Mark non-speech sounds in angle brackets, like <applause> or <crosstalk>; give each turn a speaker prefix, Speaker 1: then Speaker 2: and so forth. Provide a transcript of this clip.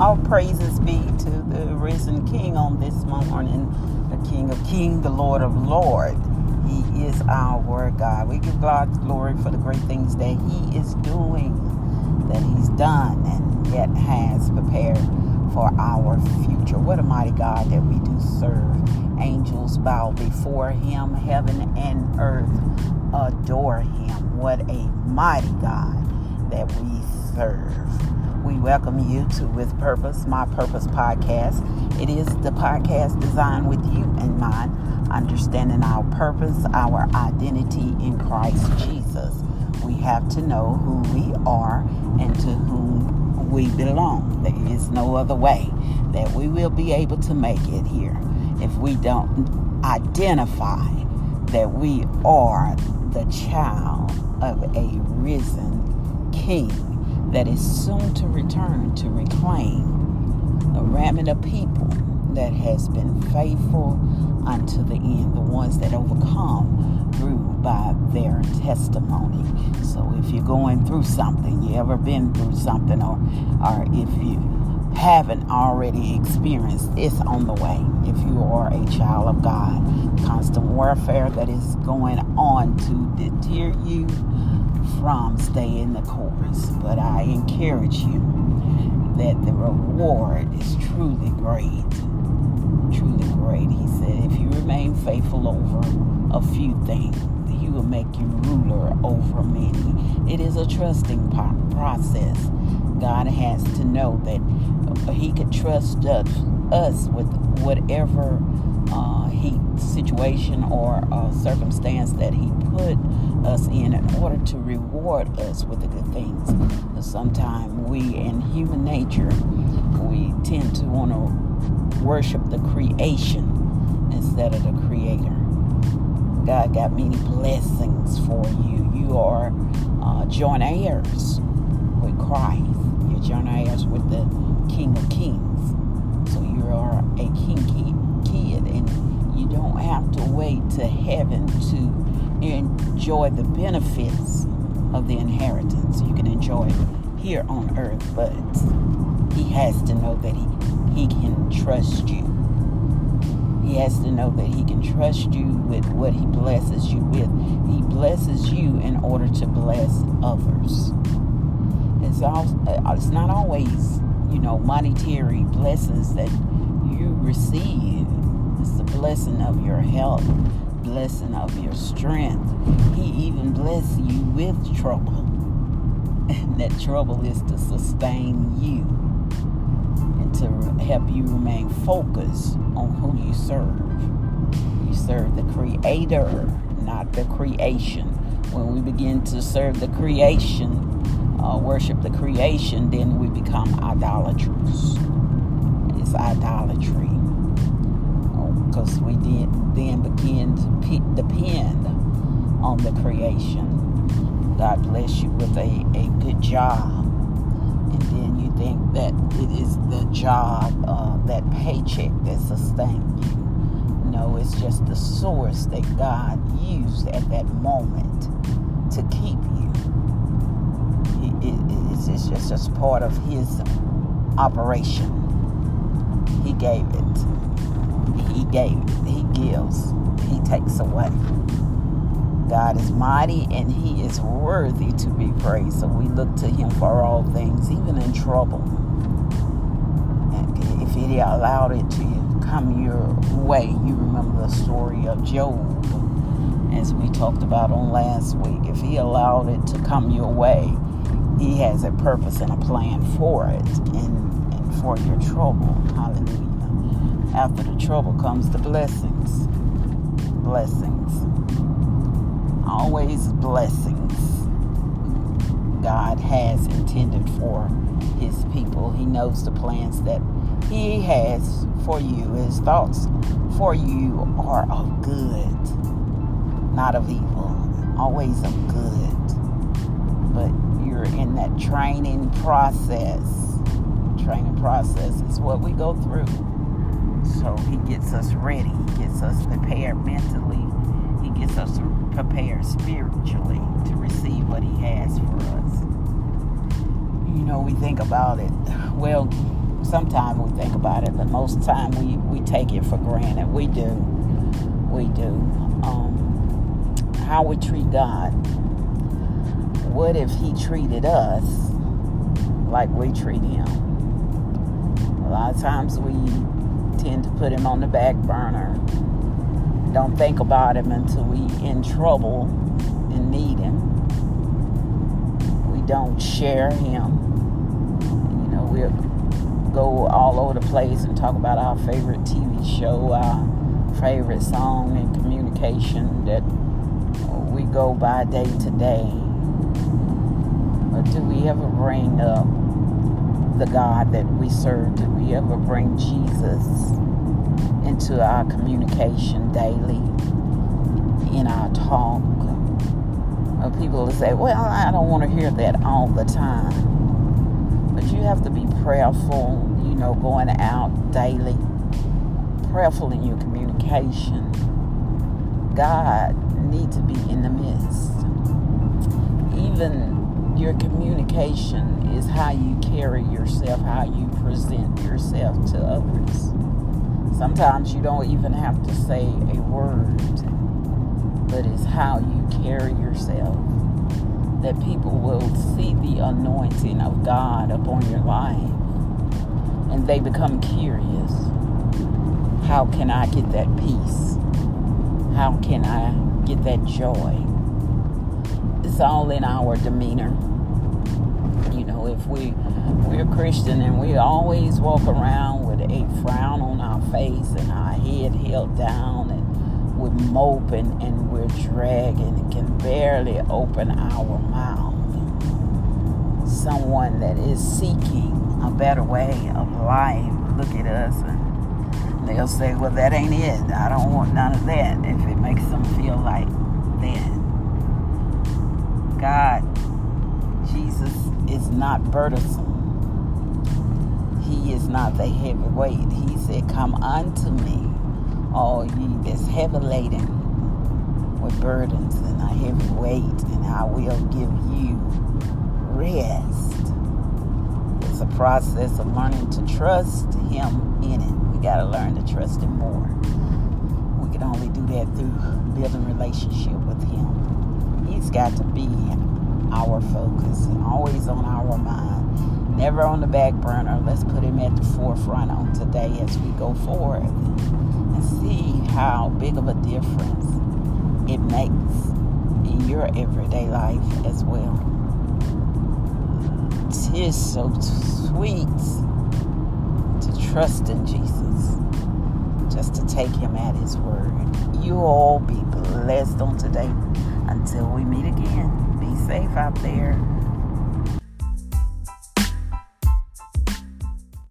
Speaker 1: All praises be to the risen King on this morning, the King of Kings, the Lord of Lords. He is our God. We give God glory for the great things that He is doing, that He's done, and yet has prepared for our future. What a mighty God that we do serve. Angels bow before Him, heaven and earth adore Him. What a mighty God that we serve. We welcome you to With Purpose, My Purpose podcast. It is the podcast designed with you in mind, understanding our purpose, our identity in Christ Jesus. We have to know who we are and to whom we belong. There is no other way that we will be able to make it here if we don't identify that we are the child of a risen king that is soon to return to reclaim a remnant of people that has been faithful unto the end, the ones that overcome through by their testimony. So if you're going through something, you ever been through something, or or if you haven't already experienced, it's on the way. If you are a child of God, constant warfare that is going on to deter you from staying the course. But I encourage you that the reward is truly great. Truly great. He said, if you remain faithful over a few things, he will make you ruler over many. It is a trusting process. God has to know that he could trust us with whatever uh, he situation or uh, circumstance that he put us in in order to reward us with the good things. Sometimes we, in human nature, we tend to want to worship the creation instead of the creator. God got many blessings for you. You are uh, joint heirs with Christ. You're joint heirs with the King of Kings. So you are a king kid, and you don't have to wait to heaven to enjoy the benefits of the inheritance. You can enjoy it here on earth, but he has to know that he, he can trust you. He has to know that he can trust you with what he blesses you with. He blesses you in order to bless others. It's, all, uh, it's not always, you know, monetary blessings that you receive. It's the blessing of your health, blessing of your strength. He even bless you with trouble. <laughs> And that trouble is to sustain you and to help you remain focused on who you serve. You serve the Creator, not the creation. When we begin to serve the creation, uh, worship the creation, then we become idolaters. It's idolatry because we did then begin to p- depend on the creation. God bless you with a, a good job. And then you think that it is the job, uh, that paycheck that sustains you. No, it's just the source that God used at that moment to keep you. It, it, it's, it's just, part of His operation. He gave it. He gave, He gives, He takes away. God is mighty and He is worthy to be praised. So we look to Him for all things, even in trouble. And if He allowed it to come your way, you remember the story of Job, as we talked about on last week. If He allowed it to come your way, He has a purpose and a plan for it and, and for your trouble. Hallelujah. After the trouble comes the blessings. Blessings. Always blessings. God has intended for his people. He knows the plans that he has for you. His thoughts for you are of good, not of evil. Always of good. But in that training process. Training process is what we go through so he gets us ready. He gets us prepared mentally. He gets us prepared spiritually to receive what he has for us. You know, we think about it. Well, sometimes we think about it, but most time we, we take it for granted. We do. We do. Um, how we treat God. What if He treated us like we treat Him? A lot of times we tend to put Him on the back burner. Don't think about Him until we in trouble and need Him. We don't share Him. You know, we're go all over the place and talk about our favorite TV show, our favorite song and communication that we go by day to day. Do we ever bring up the God that we serve? Do we ever bring Jesus into our communication daily, in our talk? Or people will say, well, I don't want to hear that all the time. But you have to be prayerful, you know, going out daily, prayerful in your communication. God needs to be in the midst. Even your communication is how you carry yourself, how you present yourself to others. Sometimes you don't even have to say a word, but it's how you carry yourself that people will see the anointing of God upon your life and they become curious. How can I get that peace? How can I get that joy? It's all in our demeanor. You know, if we we're Christian and we always walk around with a frown on our face and our head held down and we're moping and we're dragging and can barely open our mouth. Someone that is seeking a better way of life look at us and they'll say, Well, that ain't it. I don't want none of that if it makes them feel like that. God, Jesus is not burdensome. He is not the heavy weight. He said, Come unto me all ye that's heavy laden with burdens and a heavy weight, and I will give you rest. It's a process of learning to trust Him in it. We got to learn to trust Him more. We can only do that through building relationship with Him. He's got to be our focus and always on our mind. Never on the back burner. Let's put Him at the forefront on today as we go forward and see how big of a difference it makes in your everyday life as well. Tis so sweet to trust in Jesus, just to take him at his word. You all be blessed on today. Until we meet again, be safe out there.